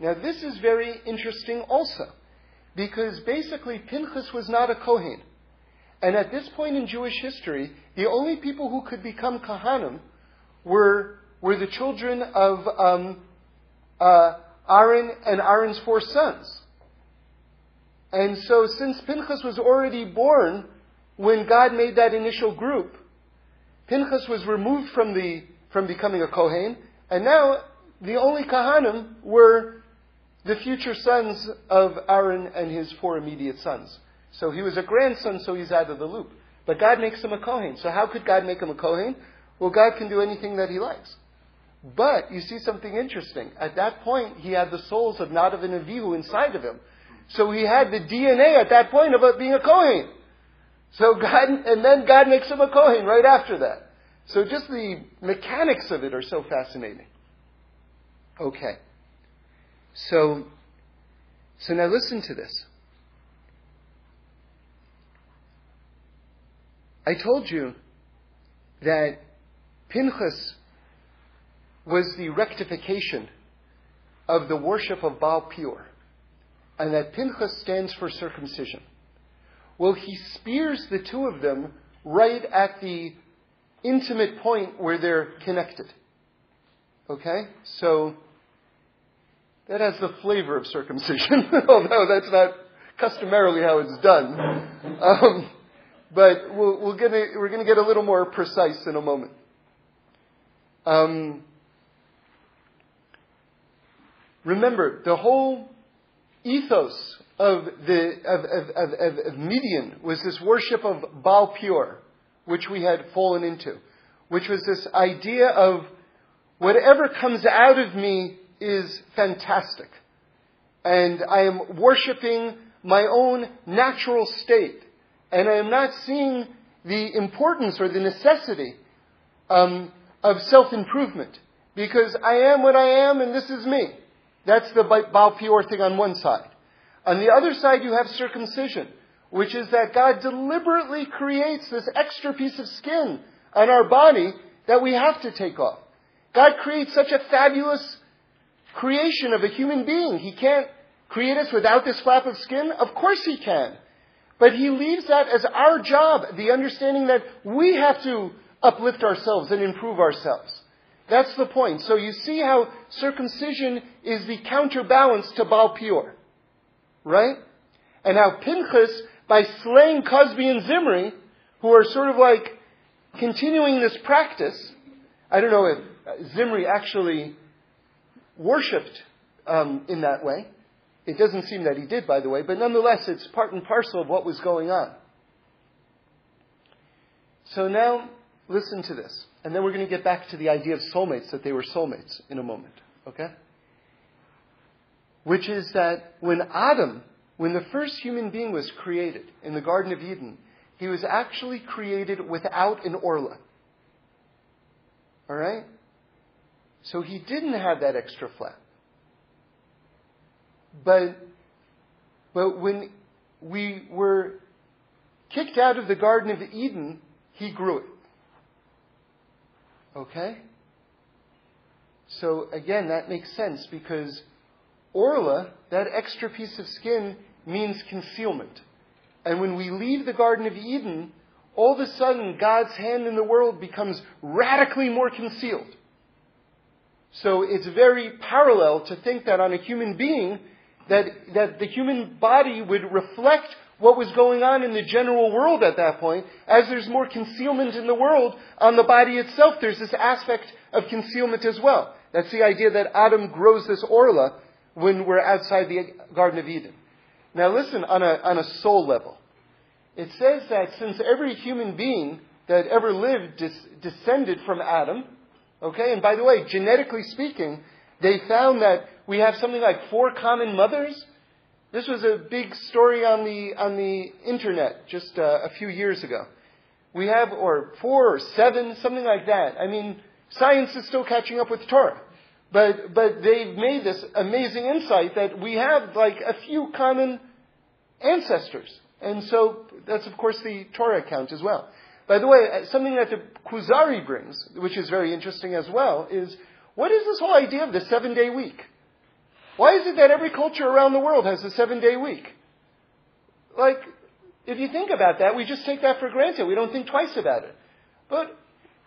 Now this is very interesting also because basically Pinchas was not a Kohen. And at this point in Jewish history, the only people who could become Kahanim were, were the children of um, uh, Aaron and Aaron's four sons. And so, since Pinchas was already born when God made that initial group, Pinchas was removed from, the, from becoming a Kohen, and now the only Kahanim were the future sons of Aaron and his four immediate sons. So he was a grandson, so he's out of the loop. But God makes him a Kohen. So how could God make him a Kohen? Well, God can do anything that he likes. But you see something interesting. At that point, he had the souls of Nadav and Avihu inside of him. So he had the DNA at that point of being a Kohen. So God, and then God makes him a Kohen right after that. So just the mechanics of it are so fascinating. Okay. So, so now listen to this. I told you that Pinchas was the rectification of the worship of Baal Peor, and that Pinchas stands for circumcision. Well, he spears the two of them right at the intimate point where they're connected. Okay? So, that has the flavor of circumcision, although that's not customarily how it's done. Um, but we we are going to get a little more precise in a moment. Um, remember, the whole ethos of, the, of, of, of, of Midian was this worship of Baal Peor, which we had fallen into, which was this idea of whatever comes out of me is fantastic. And I am worshiping my own natural state. And I am not seeing the importance or the necessity um, of self improvement. Because I am what I am and this is me. That's the Baal Peor thing on one side. On the other side, you have circumcision, which is that God deliberately creates this extra piece of skin on our body that we have to take off. God creates such a fabulous creation of a human being. He can't create us without this flap of skin? Of course He can. But He leaves that as our job, the understanding that we have to uplift ourselves and improve ourselves. That's the point. So you see how circumcision is the counterbalance to Baal Peor. Right? And how Pinchas, by slaying Cozbi and Zimri, who are sort of like continuing this practice, I don't know if Zimri actually worshipped um, in that way. It doesn't seem that he did, by the way, but nonetheless, it's part and parcel of what was going on. So now, listen to this. And then we're going to get back to the idea of soulmates, that they were soulmates in a moment. Okay? Which is that when Adam, when the first human being was created in the Garden of Eden, he was actually created without an orla. Alright? So he didn't have that extra flap. But, but when we were kicked out of the Garden of Eden, he grew it. Okay? So again, that makes sense because orla, that extra piece of skin, means concealment. And when we leave the Garden of Eden, all of a sudden God's hand in the world becomes radically more concealed. So it's very parallel to think that on a human being, that, that the human body would reflect what was going on in the general world at that point. As there's more concealment in the world, on the body itself, there's this aspect of concealment as well. That's the idea that Adam grows this orla when we're outside the Garden of Eden. Now listen, on a, on a soul level. It says that since every human being that ever lived descended from Adam, okay, and by the way, genetically speaking, they found that we have something like four common mothers. This was a big story on the, on the internet just uh, a few years ago. We have, or four or seven, something like that. I mean, science is still catching up with Torah. But, but they've made this amazing insight that we have like a few common ancestors. And so that's of course the Torah account as well. By the way, uh, something that the Kuzari brings, which is very interesting as well, is what is this whole idea of the seven day week? Why is it that every culture around the world has a seven day week? Like, if you think about that, we just take that for granted. We don't think twice about it. But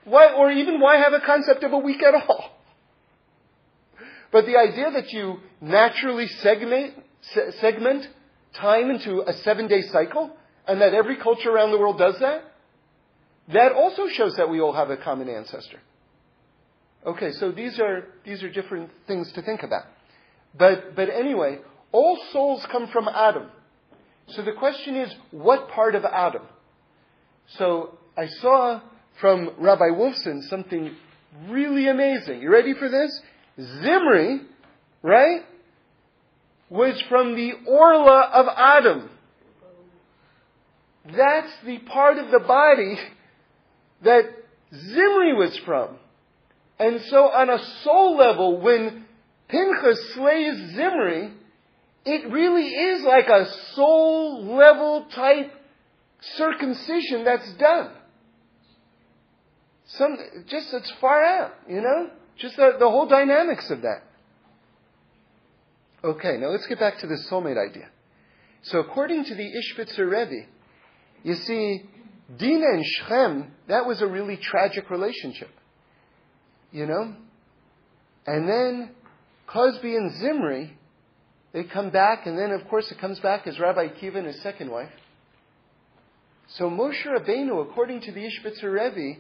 why, or even why have a concept of a week at all? But the idea that you naturally segment, segment time into a seven day cycle, and that every culture around the world does that, that also shows that we all have a common ancestor. Okay, so these are, these are different things to think about. But, but anyway, all souls come from Adam. So the question is, what part of Adam? So I saw from Rabbi Wolfson something really amazing. You ready for this? Zimri, right, was from the Orla of Adam. That's the part of the body that Zimri was from. And so on a soul level, when Pinchas slays Zimri, it really is like a soul level type circumcision that's done. Some, just it's far out, you know? Just the, the whole dynamics of that. Okay, now let's get back to the soulmate idea. So according to the Ishbitzer Rebbe, you see, Dina and Shechem, that was a really tragic relationship. You know? And then Cozbi and Zimri, they come back, and then of course it comes back as Rabbi Akiva and his second wife. So Moshe Rabbeinu, according to the Ishbitzer Rebbe,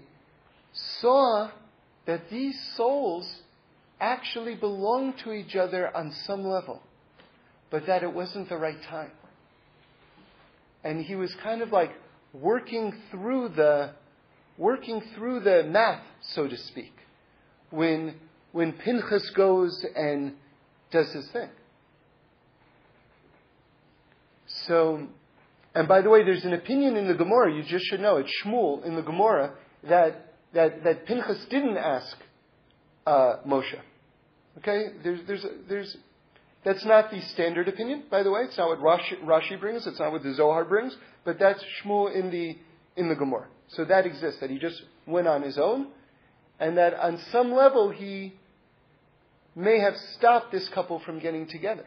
saw that these souls actually belong to each other on some level, but that it wasn't the right time. And he was kind of like working through the working through the math, so to speak, when when Pinchas goes and does his thing. So, and by the way, there's an opinion in the Gemara, you just should know, it's Shmuel in the Gemara, that that, that Pinchas didn't ask uh, Moshe. Okay? There's, there's, there's, that's not the standard opinion, by the way. It's not what Rashi, Rashi brings. It's not what the Zohar brings. But that's Shmuel in the, in the Gemara. So that exists, that he just went on his own, and that on some level he may have stopped this couple from getting together.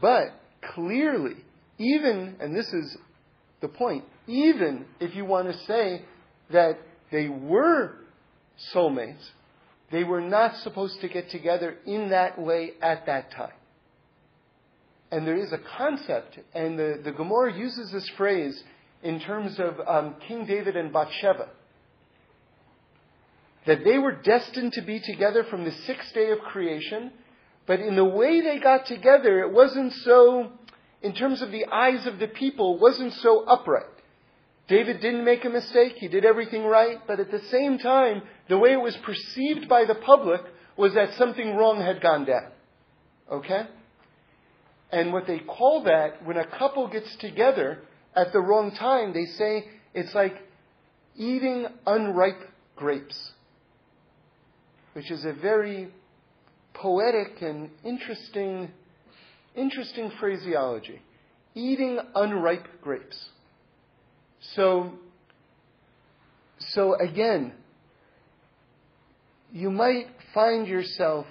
But clearly, even, and this is the point, even if you want to say that they were soulmates. They were not supposed to get together in that way at that time. And there is a concept, and the, the Gemara uses this phrase in terms of um, King David and Bathsheba. That they were destined to be together from the sixth day of creation, but in the way they got together, it wasn't so, in terms of the eyes of the people, wasn't so upright. David didn't make a mistake. He did everything right. But at the same time, the way it was perceived by the public was that something wrong had gone down. Okay? And what they call that, when a couple gets together at the wrong time, they say it's like eating unripe grapes, which is a very poetic and interesting, interesting phraseology. Eating unripe grapes. So, so again, you might find yourself,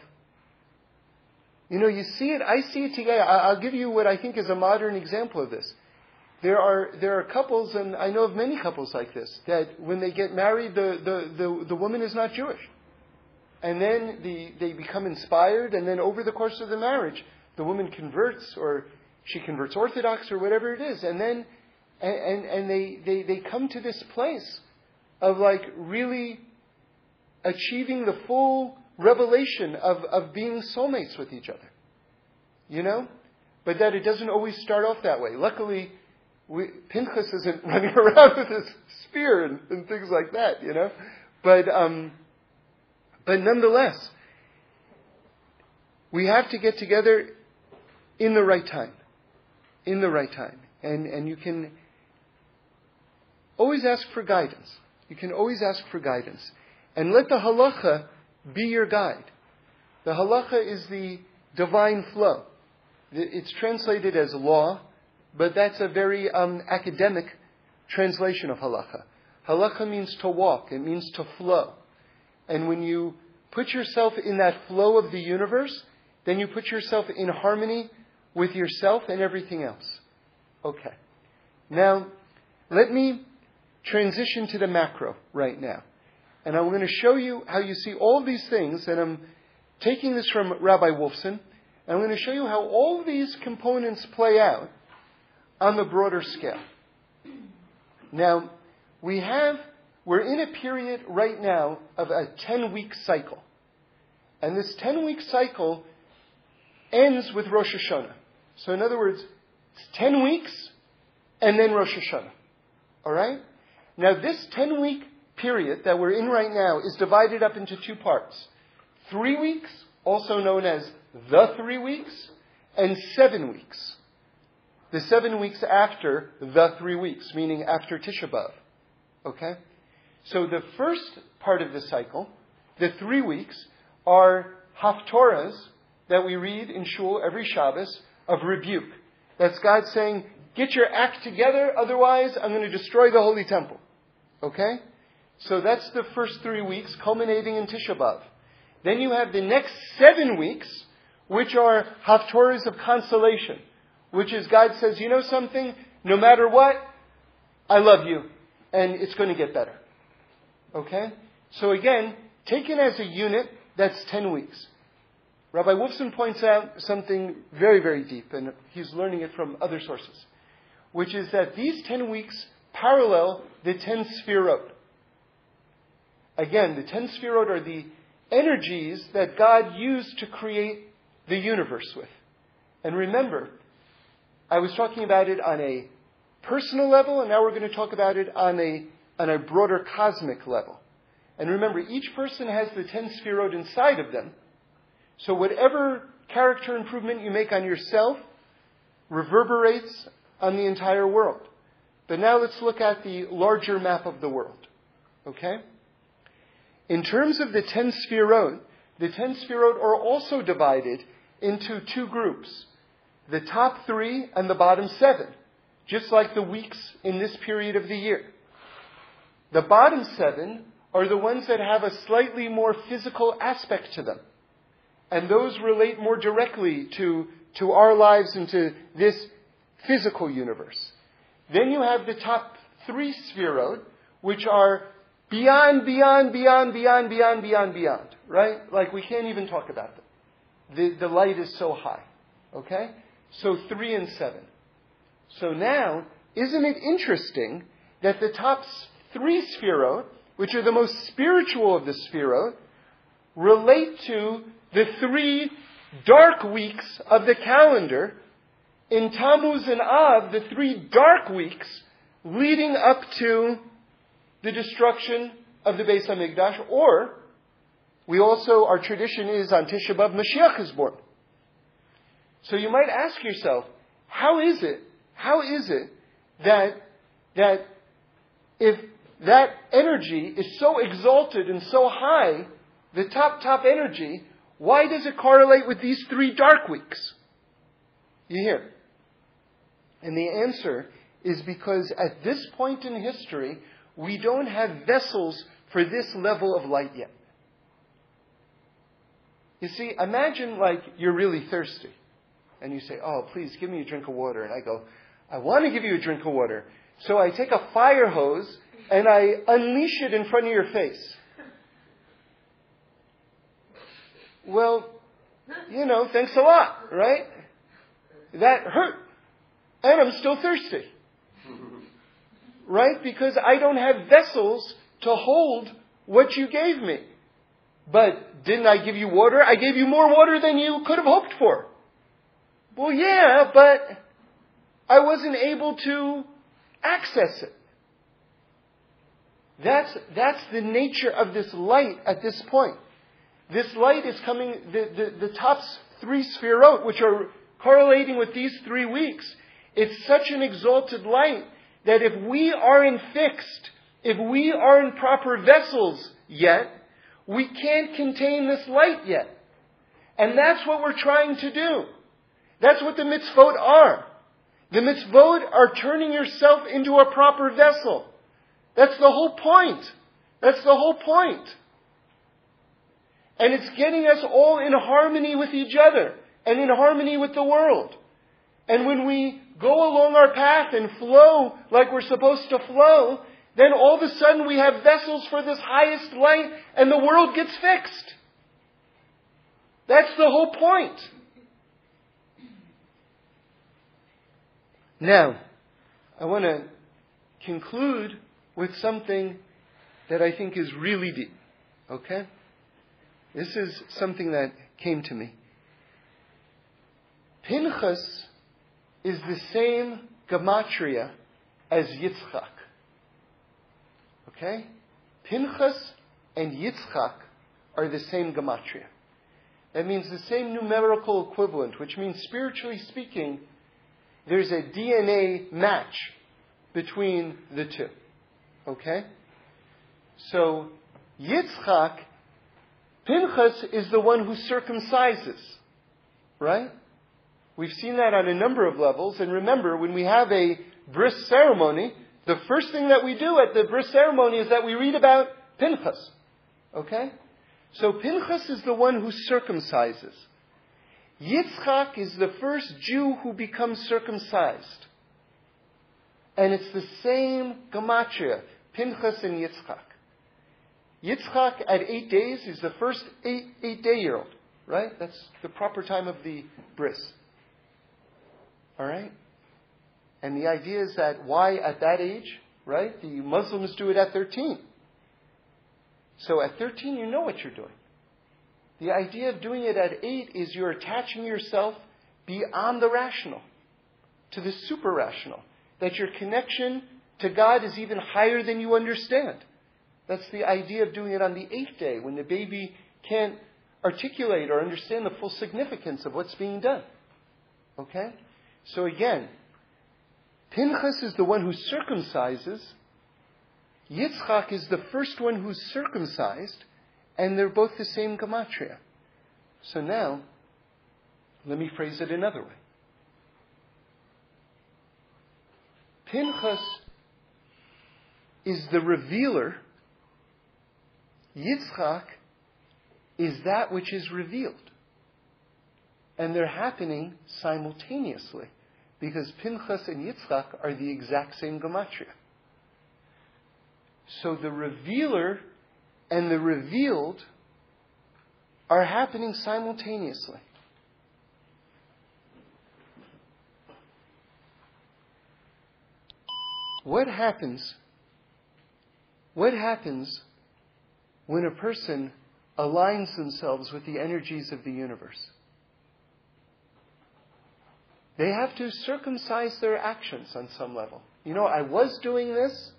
you know, you see it, I see it today. I'll give you what I think is a modern example of this. There are, there are couples, and I know of many couples like this, that when they get married, the, the, the, the woman is not Jewish. And then the, they become inspired, and then over the course of the marriage, the woman converts, or she converts Orthodox, or whatever it is. And then and, and, and they, they, they come to this place of like really achieving the full revelation of, of being soulmates with each other. You know? But that it doesn't always start off that way. Luckily, we, Pinchas isn't running around with his spear and, and things like that, you know? But, um, but nonetheless, we have to get together in the right time. In the right time. And, and you can, Always ask for guidance. You can always ask for guidance. And let the halacha be your guide. The halacha is the divine flow. It's translated as law, but that's a very um, academic translation of halacha. Halacha means to walk, it means to flow. And when you put yourself in that flow of the universe, then you put yourself in harmony with yourself and everything else. Okay. Now, let me transition to the macro right now. And I'm going to show you how you see all these things, and I'm taking this from Rabbi Wolfson, and I'm going to show you how all these components play out on the broader scale. Now, we have, we're in a period right now of a 10 week cycle. And this 10 week cycle ends with Rosh Hashanah. So, in other words, it's 10 weeks and then Rosh Hashanah. All right? Now, this 10 week period that we're in right now is divided up into two parts three weeks, also known as the three weeks, and seven weeks. The seven weeks after the three weeks, meaning after Tisha B'Av. Okay? So the first part of the cycle, the three weeks, are haftorahs that we read in shul every Shabbos of rebuke. That's God saying, get your act together, otherwise I'm going to destroy the holy temple. Okay? So that's the first three weeks, culminating in Tisha B'Av. Then you have the next seven weeks, which are Haftorahs of consolation, which is God says, you know something? No matter what, I love you, and it's going to get better. Okay? So again, taken as a unit, that's 10 weeks. Rabbi Wolfson points out something very, very deep, and he's learning it from other sources, which is that these 10 weeks parallel the ten sfirot. Again, the ten sfirot are the energies that God used to create the universe with. And remember, I was talking about it on a personal level, and now we're going to talk about it on a, on a broader cosmic level. And remember, each person has the ten sfirot inside of them. So whatever character improvement you make on yourself reverberates on the entire world. But now let's look at the larger map of the world. Okay? In terms of the ten sfirot, the ten sfirot are also divided into two groups. The top three and the bottom seven, just like the weeks in this period of the year. The bottom seven are the ones that have a slightly more physical aspect to them. And those relate more directly to, to our lives and to this physical universe. Then you have the top three sphirot, which are beyond, beyond, beyond, beyond, beyond, beyond, beyond. Right? Like we can't even talk about them. The, the light is so high. Okay? So three and seven. So now, isn't it interesting that the top three sphirot, which are the most spiritual of the sphirot, relate to the three dark weeks of the calendar in Tammuz and Av, the three dark weeks leading up to the destruction of the Beis Hamikdash, or we also, our tradition is on Tisha B'Av, Mashiach is born. So you might ask yourself, how is it, how is it that, that if that energy is so exalted and so high, the top, top energy, why does it correlate with these three dark weeks? You hear? And the answer is because at this point in history, we don't have vessels for this level of light yet. You see, imagine like you're really thirsty and you say, Oh, please give me a drink of water. And I go, I want to give you a drink of water. So I take a fire hose and I unleash it in front of your face. Well, you know, thanks a lot, right? That hurt. And I'm still thirsty. Right? Because I don't have vessels to hold what you gave me. But didn't I give you water? I gave you more water than you could have hoped for. Well, yeah, but I wasn't able to access it. That's, that's the nature of this light at this point. This light is coming, the, the, the top three sphirot, which are correlating with these three weeks, it's such an exalted light that if we aren't fixed, if we aren't proper vessels yet, we can't contain this light yet. And that's what we're trying to do. That's what the mitzvot are. The mitzvot are turning yourself into a proper vessel. That's the whole point. That's the whole point. And it's getting us all in harmony with each other and in harmony with the world. And when we go along our path and flow like we're supposed to flow, then all of a sudden we have vessels for this highest light and the world gets fixed. That's the whole point. Now, I want to conclude with something that I think is really deep. Okay? This is something that came to me. Pinchas is the same gematria as Yitzchak. Okay? Pinchas and Yitzchak are the same gematria. That means the same numerical equivalent, which means spiritually speaking, there's a DNA match between the two. Okay? So, Yitzchak, Pinchas is the one who circumcises. Right? We've seen that on a number of levels. And remember, when we have a bris ceremony, the first thing that we do at the bris ceremony is that we read about Pinchas. Okay? So Pinchas is the one who circumcises. Yitzchak is the first Jew who becomes circumcised. And it's the same gematria, Pinchas and Yitzchak. Yitzchak at eight days is the first eight, eight day year old, right? That's the proper time of the bris. All right? And the idea is that why at that age, right? The Muslims do it at 13. So at 13, you know what you're doing. The idea of doing it at 8 is you're attaching yourself beyond the rational to the super rational. That your connection to God is even higher than you understand. That's the idea of doing it on the eighth day when the baby can't articulate or understand the full significance of what's being done. Okay? So again, Pinchas is the one who circumcises. Yitzchak is the first one who's circumcised, and they're both the same gematria. So now, let me phrase it another way. Pinchas is the revealer. Yitzchak is that which is revealed. And they're happening simultaneously because Pinchas and Yitzchak are the exact same gematria. So the revealer and the revealed are happening simultaneously. What happens? What happens when a person aligns themselves with the energies of the universe? they have to circumcise their actions on some level. You know, I was doing this,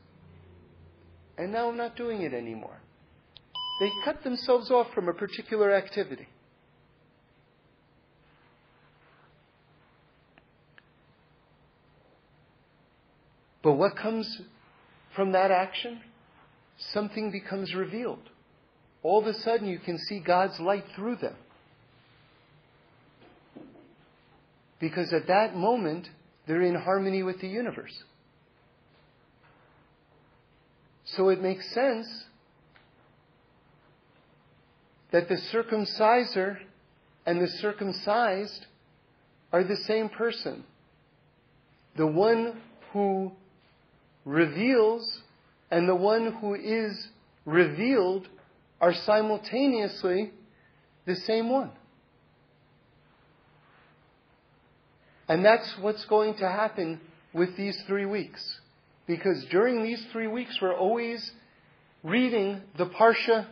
and now I'm not doing it anymore. They cut themselves off from a particular activity. But what comes from that action? Something becomes revealed. All of a sudden, you can see God's light through them. Because at that moment, they're in harmony with the universe. So it makes sense that the circumciser and the circumcised are the same person. The one who reveals and the one who is revealed are simultaneously the same one. And that's what's going to happen with these three weeks. Because during these three weeks, we're always reading the Parsha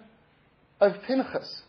of Pinchas.